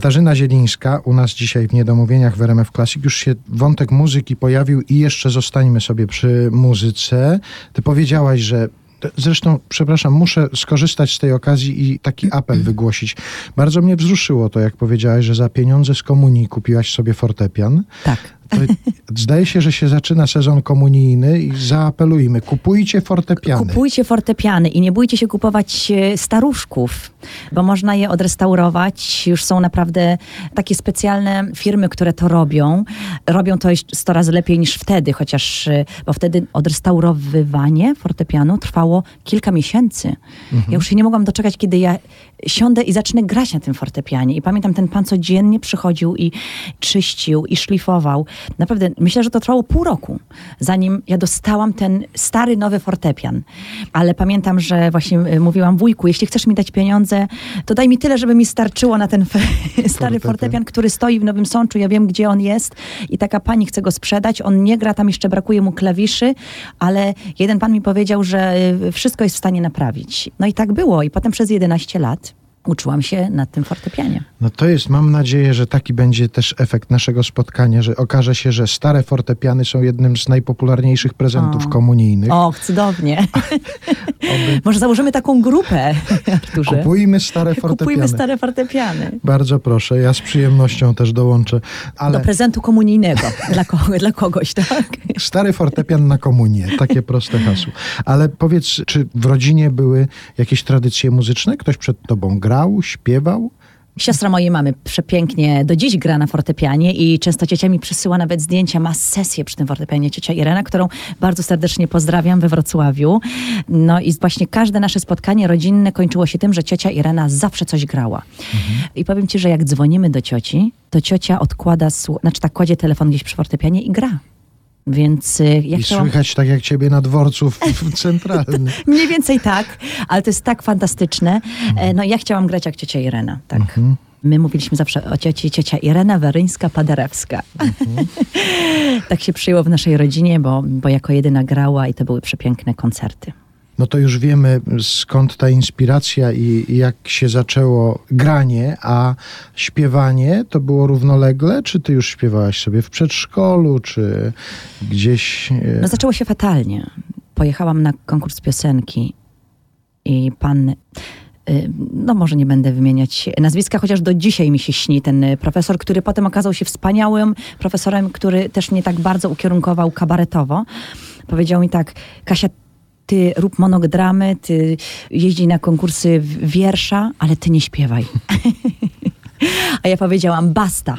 Katarzyna Zielińska u nas dzisiaj w Niedomówieniach w RMF Classic. Już się wątek muzyki pojawił i jeszcze zostańmy sobie przy muzyce. Ty powiedziałaś, że Zresztą, przepraszam, muszę skorzystać z tej okazji i taki apel wygłosić. Bardzo mnie wzruszyło to, jak powiedziałaś, że za pieniądze z komunii kupiłaś sobie fortepian. Tak. Zdaje się, że się zaczyna sezon komunijny i zaapelujmy, kupujcie fortepiany. Kupujcie fortepiany i nie bójcie się kupować e, staruszków, bo można je odrestaurować. Już są naprawdę takie specjalne firmy, które to robią. Robią to 100 razy lepiej niż wtedy, chociaż, e, bo wtedy odrestaurowywanie fortepianu trwało kilka miesięcy. Mhm. Ja już się nie mogłam doczekać, kiedy ja siądę i zacznę grać na tym fortepianie. I pamiętam, ten pan codziennie przychodził i czyścił i szlifował. Naprawdę, myślę, że to trwało pół roku, zanim ja dostałam ten stary, nowy fortepian. Ale pamiętam, że właśnie e, mówiłam wujku, jeśli chcesz mi dać pieniądze, to daj mi tyle, żeby mi starczyło na ten stary fortepian, który stoi w Nowym Sączu. Ja wiem, gdzie on jest i taka pani chce go sprzedać. On nie gra, tam jeszcze brakuje mu klawiszy, ale jeden pan mi powiedział, że e, wszystko jest w stanie naprawić. No i tak było. I potem przez 11 lat uczyłam się na tym fortepianie. No to jest, mam nadzieję, że taki będzie też efekt naszego spotkania, że okaże się, że stare fortepiany są jednym z najpopularniejszych prezentów o. komunijnych. Och, cudownie. Może założymy taką grupę, Arturze. Kupujmy stare fortepiany. Kupujmy stare fortepiany. Bardzo proszę, ja z przyjemnością też dołączę. Ale... Do prezentu komunijnego dla, kogo, dla kogoś, tak? Stary fortepian na komunię, takie proste hasło. Ale powiedz, czy w rodzinie były jakieś tradycje muzyczne? Ktoś przed tobą grał? Grał, śpiewał? Siostra mojej mamy przepięknie do dziś gra na fortepianie i często ciocia mi przysyła nawet zdjęcia, ma sesję przy tym fortepianie. Ciocia Irena, którą bardzo serdecznie pozdrawiam we Wrocławiu. No i właśnie każde nasze spotkanie rodzinne kończyło się tym, że ciocia Irena zawsze coś grała. Mhm. I powiem ci, że jak dzwonimy do cioci, to ciocia odkłada, znaczy tak kładzie telefon gdzieś przy fortepianie i gra. Więc y, ja I chciałam... słychać tak jak ciebie na dworcu w, w centralnym. Mniej więcej tak, ale to jest tak fantastyczne. Mhm. No ja chciałam grać jak ciocia Irena, tak. Mhm. My mówiliśmy zawsze o cioci, ciocia Irena Weryńska-Paderewska. Mhm. tak się przyjęło w naszej rodzinie, bo, bo jako jedyna grała i to były przepiękne koncerty no to już wiemy skąd ta inspiracja i, jak się zaczęło granie, a śpiewanie to było równolegle? Czy ty już śpiewałaś sobie w przedszkolu, czy gdzieś... E, no zaczęło się fatalnie. Pojechałam na konkurs piosenki i pan e, no może nie będę wymieniać nazwiska, chociaż do dzisiaj mi się śni ten profesor, który potem okazał się wspaniałym profesorem, który też mnie tak bardzo ukierunkował kabaretowo. Powiedział mi tak, Kasia, ty rób monodramy, ty jeździ na konkursy wiersza, ale ty nie śpiewaj. A ja powiedziałam, basta.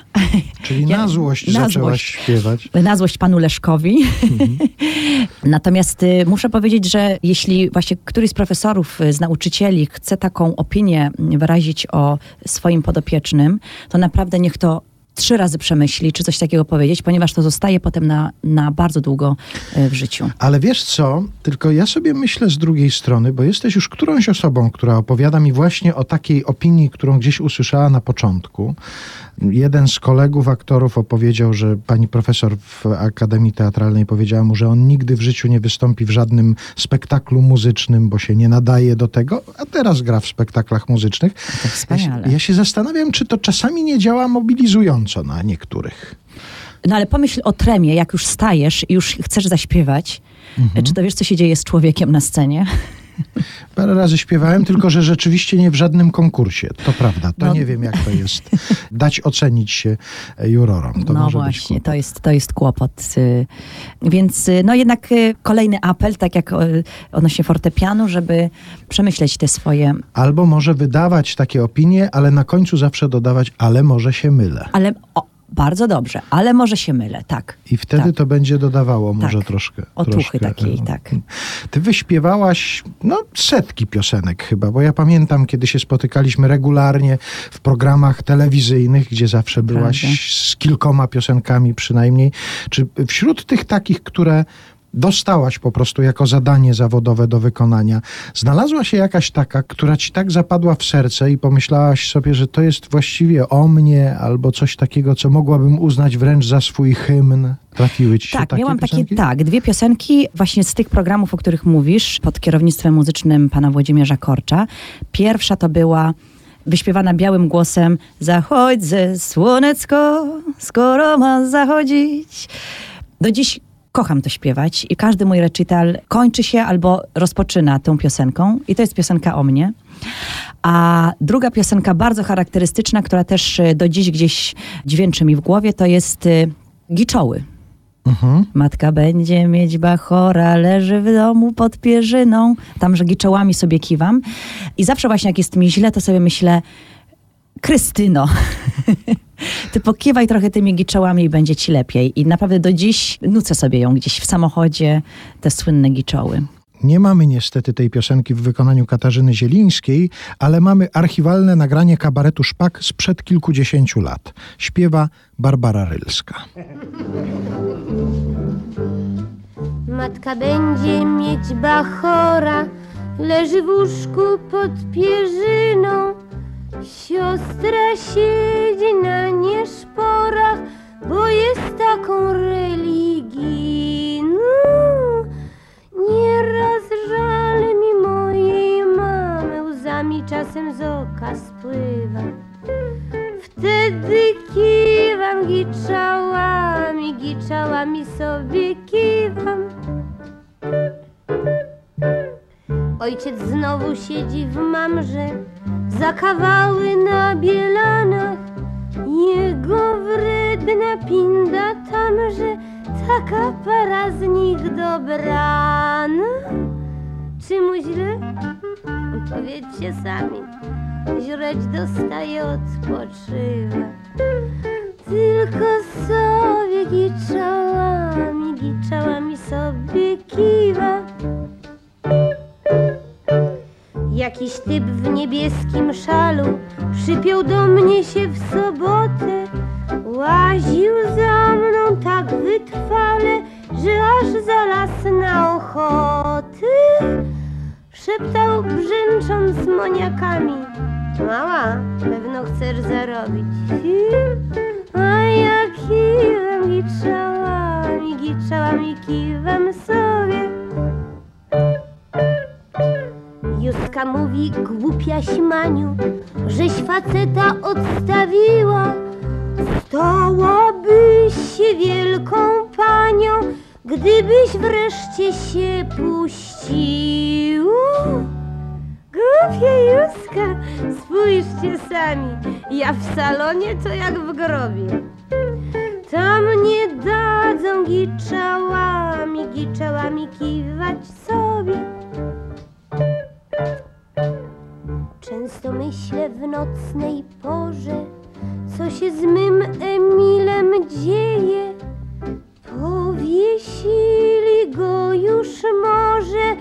Czyli ja, na złość na zaczęłaś złość, śpiewać. Na złość panu Leszkowi. Mhm. Natomiast y, muszę powiedzieć, że jeśli właśnie któryś z profesorów, y, z nauczycieli chce taką opinię wyrazić o swoim podopiecznym, to naprawdę niech to trzy razy przemyśli, czy coś takiego powiedzieć, ponieważ to zostaje potem na, na bardzo długo e, w życiu. Ale wiesz co, tylko ja sobie myślę z drugiej strony, bo jesteś już którąś osobą, która opowiada mi właśnie o takiej opinii, którą gdzieś usłyszała na początku, Jeden z kolegów aktorów opowiedział, że pani profesor w Akademii Teatralnej powiedziała mu, że on nigdy w życiu nie wystąpi w żadnym spektaklu muzycznym, bo się nie nadaje do tego, a teraz gra w spektaklach muzycznych. To wspaniale. Ja się, ja się zastanawiam, czy to czasami nie działa mobilizująco na niektórych. No ale pomyśl o tremie, jak już stajesz i już chcesz zaśpiewać. Mhm. Czy to wiesz, co się dzieje z człowiekiem na scenie? Parę razy śpiewałem, tylko że rzeczywiście nie w żadnym konkursie. To prawda. To no. nie wiem, jak to jest. Dać ocenić się jurorom. To no właśnie, to jest, to jest kłopot. Y, więc y, no jednak y, kolejny apel, tak jak odnośnie fortepianu, żeby przemyśleć te swoje... Albo może wydawać takie opinie, ale na końcu zawsze dodawać, ale może się mylę. Ale... O, bardzo dobrze, ale może się mylę, tak. I wtedy tak. to będzie dodawało może tak. troszkę. Otuchy troszkę, takiej, e, tak. Ty wyśpiewałaś no, setki piosenek chyba, bo ja pamiętam, kiedy się spotykaliśmy regularnie w programach telewizyjnych, gdzie zawsze byłaś Prawda. z kilkoma piosenkami przynajmniej. Czy wśród tych takich, które dostałaś po prostu jako zadanie zawodowe do wykonania. Znalazła się jakaś taka, która ci tak zapadła w serce i pomyślałaś sobie, że to jest właściwie o mnie albo coś takiego, co mogłabym uznać wręcz za swój hymn? Trafiły ci się tak, takie miałam piosenki? takie, tak, dwie piosenki właśnie z tych programów, o których mówisz, pod kierownictwem muzycznym pana Włodzimierza Korcza. Pierwsza to była wyśpiewana białym głosem Zachodź ze słonecko, skoro ma zachodzić. Do dziś kocham to śpiewać i każdy mój recital kończy się albo rozpoczyna tą piosenką i to jest piosenka o mnie. A druga piosenka bardzo charakterystyczna, która też y, do dziś gdzieś dźwięczy mi w głowie, to jest y, Giczoły. Matka będzie mieć bachora, leży w domu pod pierzyną. Tam, że giczołami sobie kiwam. I zawsze właśnie jak jest mi źle, to sobie myślę, Krystyno, ty pokiwaj trochę tymi giczołami i będzie ci lepiej. I naprawdę do dziś nucę sobie ją gdzieś w samochodzie, te słynne giczoły. Nie mamy niestety tej piosenki w wykonaniu Katarzyny Zielińskiej, ale mamy archiwalne nagranie kabaretu Szpak sprzed kilkudziesięciu lat. Śpiewa Barbara Rylska. Matka będzie mieć bachora, leży w łóżku pod pierzyną. Siostra siedzi na nieszporach, bo jest taką religijną. Nieraz żal mi mojej mamy, łzami czasem z oka spływa. Wtedy kiwam giczałami, giczałami sobie kiwam. Ojciec znowu siedzi w mamrze, za kawały na bielanach. Jego wredna pinda tamże, taka para z nich dobrana. Czy mu źle? Powiedzcie sami, źreć dostaje, odpoczywa. Tylko sobie giczałami, giczałami sobie kiwa. Jakiś typ w niebieskim szalu przypiął do mnie się w sobotę. Łaził za mną tak wytrwale, że aż zalas na ochoty. Szeptał brzęcząc moniakami. Mała, pewno chcesz zarobić. A ja kiwam, giczałam i giczałam i kiwam sobie. Juska mówi, głupia śmaniu, żeś faceta odstawiła. Stałabyś się wielką panią, gdybyś wreszcie się puścił. Głupia Juska, spójrzcie sami, ja w salonie to jak w grobie. Tam nie dadzą giczałami, giczałami kiwać sobie. Często myślę w nocnej porze, co się z mym Emilem dzieje. Powiesili go już może,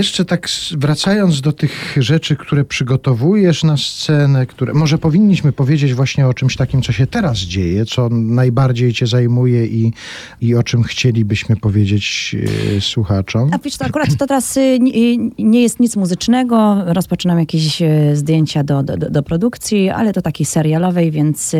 Jeszcze tak wracając do tych rzeczy, które przygotowujesz na scenę, które może powinniśmy powiedzieć właśnie o czymś takim, co się teraz dzieje, co najbardziej cię zajmuje i, i o czym chcielibyśmy powiedzieć e, słuchaczom. A wiesz, to akurat to teraz y, nie- nie jest nic muzycznego. Rozpoczynam jakieś zdjęcia do, do, do produkcji, ale to takiej serialowej, więc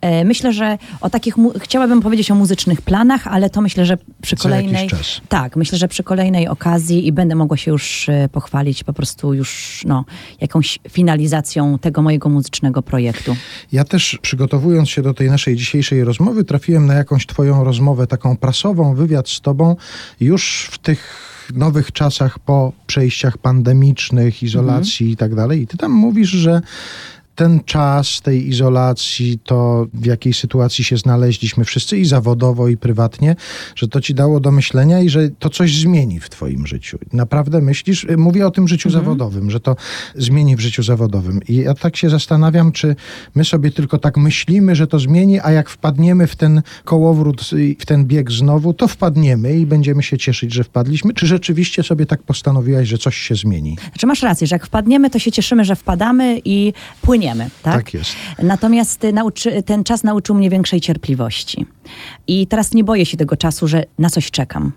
e, myślę, że o takich, chciałabym powiedzieć o muzycznych planach, ale to myślę, że przy kolejnej... Tak, myślę, że przy kolejnej okazji i będę mogła się już e, pochwalić po prostu już no, jakąś finalizacją tego mojego muzycznego projektu. Ja też przygotowując się do tej naszej dzisiejszej rozmowy, trafiłem na jakąś twoją rozmowę taką prasową, wywiad z tobą już w tych nowych czasach po przejściach pandemicznych, izolacji i tak dalej. I ty tam mówisz, że ten czas tej izolacji, to w jakiej sytuacji się znaleźliśmy wszyscy i zawodowo, i prywatnie, że to ci dało do myślenia i że to coś zmieni w twoim życiu. Naprawdę myślisz, mówię o tym życiu zawodowym, że to zmieni w życiu zawodowym. I ja tak się zastanawiam, czy my sobie tylko tak myślimy, że to zmieni, a jak wpadniemy w ten kołowrót, w ten bieg znowu, to wpadniemy i będziemy się cieszyć, że wpadliśmy. Czy rzeczywiście sobie tak postanowiłaś, że coś się zmieni? Znaczy masz rację, że jak wpadniemy, to się cieszymy, że wpadamy i płyniemy. Tak? Tak jest. Natomiast y, nauczy, ten czas nauczył mnie większej cierpliwości. I teraz nie boję się tego czasu, że na coś czekam.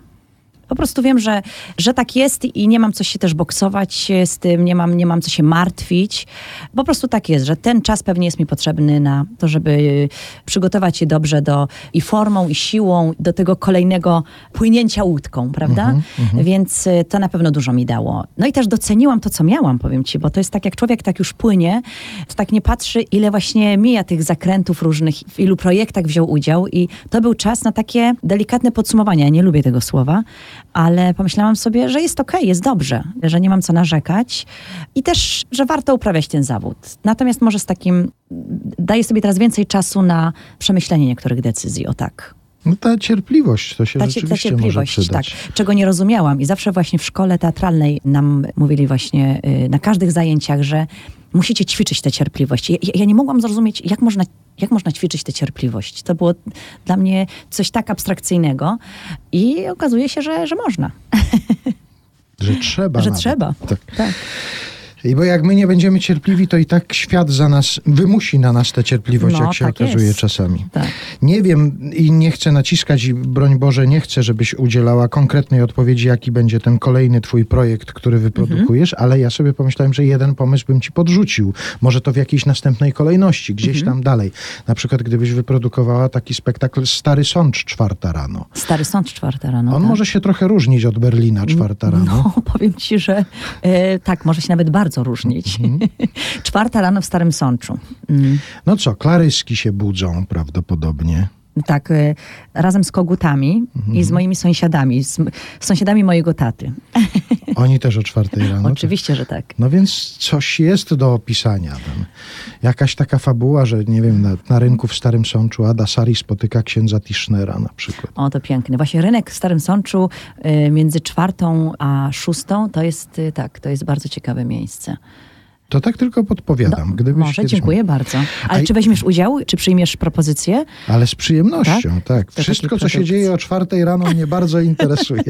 Po prostu wiem, że, że tak jest i nie mam co się też boksować z tym, nie mam, nie mam co się martwić. Po prostu tak jest, że ten czas pewnie jest mi potrzebny na to, żeby przygotować się dobrze do i formą, i siłą do tego kolejnego płynięcia łódką, prawda? Więc y, to na pewno dużo mi dało. No i też doceniłam to, co miałam, powiem ci, bo to jest tak, jak człowiek tak już płynie, to tak nie patrzy, ile właśnie mija tych zakrętów różnych, w ilu projektach wziął udział i to był czas na takie delikatne podsumowanie. Ja nie lubię tego słowa, ale pomyślałam sobie, że jest okej, jest dobrze, że nie mam co narzekać i też, że warto uprawiać ten zawód. Natomiast może z takim, daję sobie teraz więcej czasu na przemyślenie niektórych decyzji, o tak. No ta cierpliwość, to się Ta, cie- ta rzeczywiście może cierpliwość, tak, przydać. czego nie rozumiałam. I zawsze właśnie w szkole teatralnej nam mówili właśnie y, na każdych zajęciach, że musicie ćwiczyć tę cierpliwość. Ja, ja nie mogłam zrozumieć, jak można, jak można ćwiczyć tę cierpliwość. To było dla mnie coś tak abstrakcyjnego i okazuje się, że, że można. Że trzeba. że nawet. trzeba. Tak. tak. I bo jak my nie będziemy cierpliwi, to i tak świat za nas wymusi na nas tę cierpliwość, No, jak się tak okazuje jest. czasami. Tak. Nie wiem i nie chcę naciskać i broń Boże, nie chcę, żebyś udzielała konkretnej odpowiedzi, jaki będzie ten kolejny twój projekt, który wyprodukujesz, Mhm. ale ja sobie pomyślałem, że jeden pomysł bym ci podrzucił. Może to w jakiejś następnej kolejności, gdzieś Mhm. tam dalej. Na przykład gdybyś wyprodukowała taki spektakl Stary Sącz czwarta rano. Stary sąd czwarta rano. On tak? może się trochę różnić od Berlina czwarta rano. No, powiem ci, że e, tak, może się nawet bardzo różnić. Mhm. Czwarta rano w Starym Sączu. Mm. No co, klaryski się budzą prawdopodobnie. Tak, y, razem z kogutami i z moimi sąsiadami, z, z sąsiadami mojego taty. Oni też o czwartej rano. Oczywiście, że tak. No więc coś jest do opisania tam. Jakaś taka fabuła, że nie wiem, na, na rynku w Starym Sączu Ada Sari spotyka księdza Tischnera na przykład. O, to piękne. Właśnie rynek w Starym Sączu y, między czwartą a szóstą to jest, y, tak, to jest bardzo ciekawe miejsce. To tak tylko podpowiadam. No, Może, dziękuję mógł. bardzo. Ale A- czy weźmiesz udział? Czy przyjmiesz propozycję? Ale z przyjemnością, Tak? tak. Wszystko, co się dzieje o czwartej rano mnie bardzo interesuje.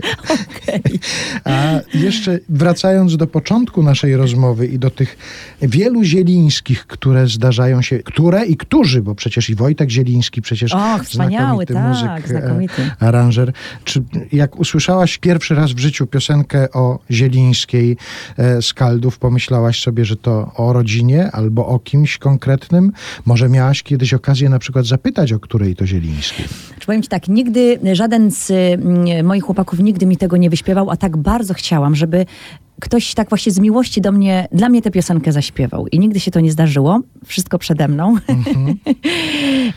A jeszcze wracając do początku naszej rozmowy i do tych wielu Zielińskich, które zdarzają się, które i którzy, bo przecież i Wojtek Zieliński przecież Och, znakomity tak, muzyk, e, znakomity. aranżer. Czy jak usłyszałaś pierwszy raz w życiu piosenkę o Zielińskiej e, z Kaldów, pomyślałaś sobie, że to o rodzinie albo o kimś konkretnym? Może miałaś kiedyś okazję na przykład zapytać, o której to Zielińskiej? Czy powiem ci tak, nigdy żaden z mm, moich chłopaków nigdy mi tego nie wyśpiewał, a tak bardzo chciałam, żeby ktoś tak właśnie z miłości do mnie, dla mnie tę piosenkę zaśpiewał. I nigdy się to nie zdarzyło. Wszystko przede mną.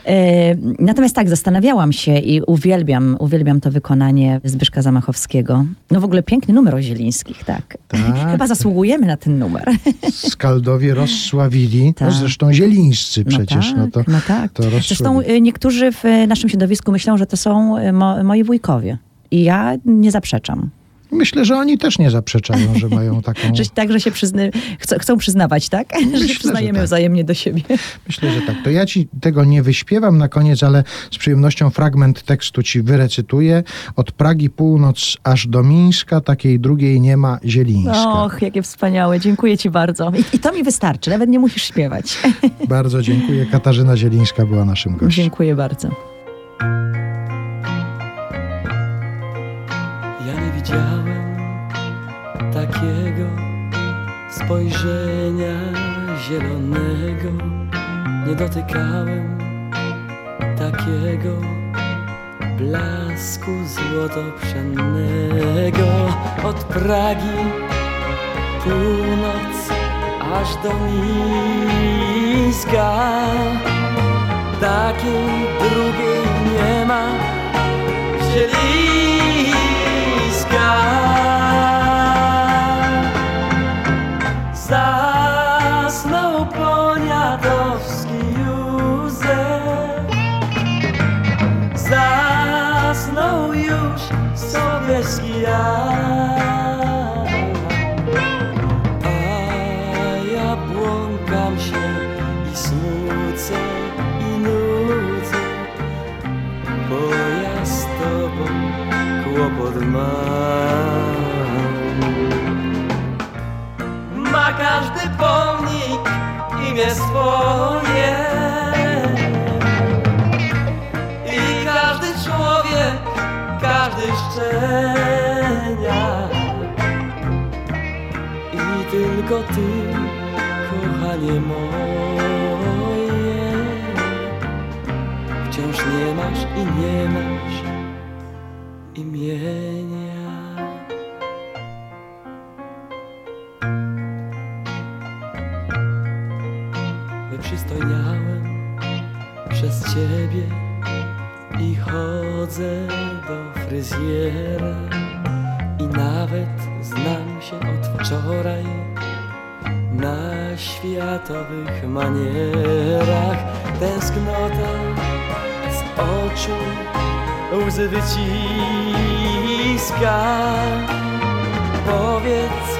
E, Natomiast tak, zastanawiałam się i uwielbiam, uwielbiam to wykonanie Zbyszka Zamachowskiego. No w ogóle piękny numer o Zielińskich, tak. Tak. Chyba zasługujemy na ten numer. Skaldowie rozsławili, no Tak. zresztą Zielińscy przecież, no, tak, to, no tak. to Zresztą rozsławili. y, niektórzy w y, naszym środowisku myślą, że to są y, mo, moi wujkowie. I ja nie zaprzeczam. Myślę, że oni też nie zaprzeczają, że mają taką... Że, tak, że się przyzny, chcą, chcą przyznawać, tak? że Myślę, się że przyznajemy tak. wzajemnie do siebie. Myślę, że tak. To ja ci tego nie wyśpiewam na koniec, ale z przyjemnością fragment tekstu ci wyrecytuję. Od Pragi północ aż do Mińska, takiej drugiej nie ma Zielińska. Och, jakie wspaniałe. Dziękuję ci bardzo. I, I to mi wystarczy. Nawet nie musisz śpiewać. Bardzo dziękuję. Katarzyna Zielińska była naszym gościem. Dziękuję bardzo. Ja nie widziałem takiego spojrzenia zielonego. Nie dotykałem takiego blasku złotopszennego. Od Pragi północ aż do Mińska. Takiej drugiej nie ma zielińska. Zasnął poniatowski Józef, zasnął już sobieski Jan. Ma każdy pomnik imię swoje. I każdy człowiek, każdy szczeniak. I tylko ty, kochanie moje. Wciąż nie masz i nie masz chodzę do fryzjera i nawet znam się od wczoraj na światowych manierach. Tęsknota z oczu łzy wyciska. Powiedz,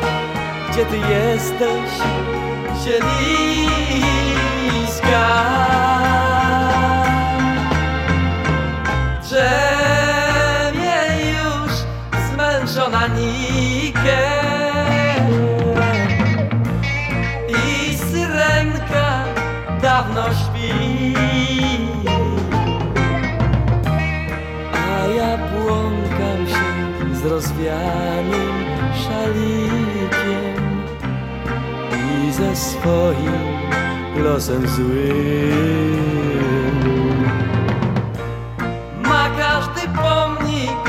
gdzie ty jesteś, zielińska? Nike I syrenka dawno śpi. A ja błąkam się z rozwianym szalikiem I ze swoim losem złym. Ma każdy pomnik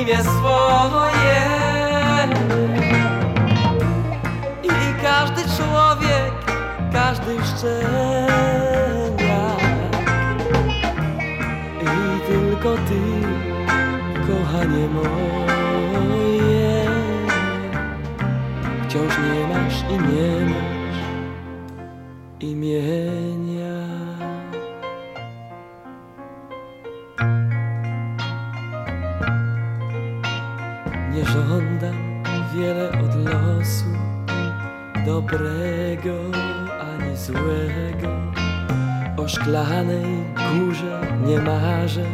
imię szczeniak I tylko ty, kochanie moje Wciąż nie masz i nie masz imienia szklanej górze nie marzę,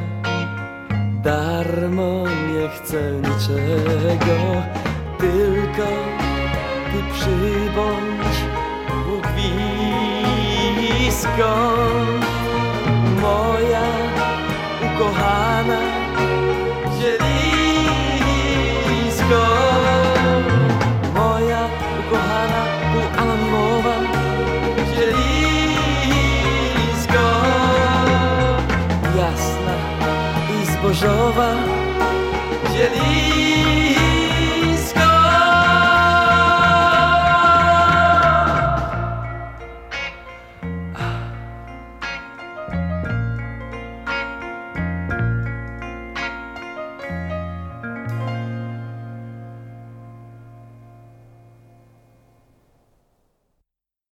darmo nie chcę niczego, tylko ty przybądź, Bóg wie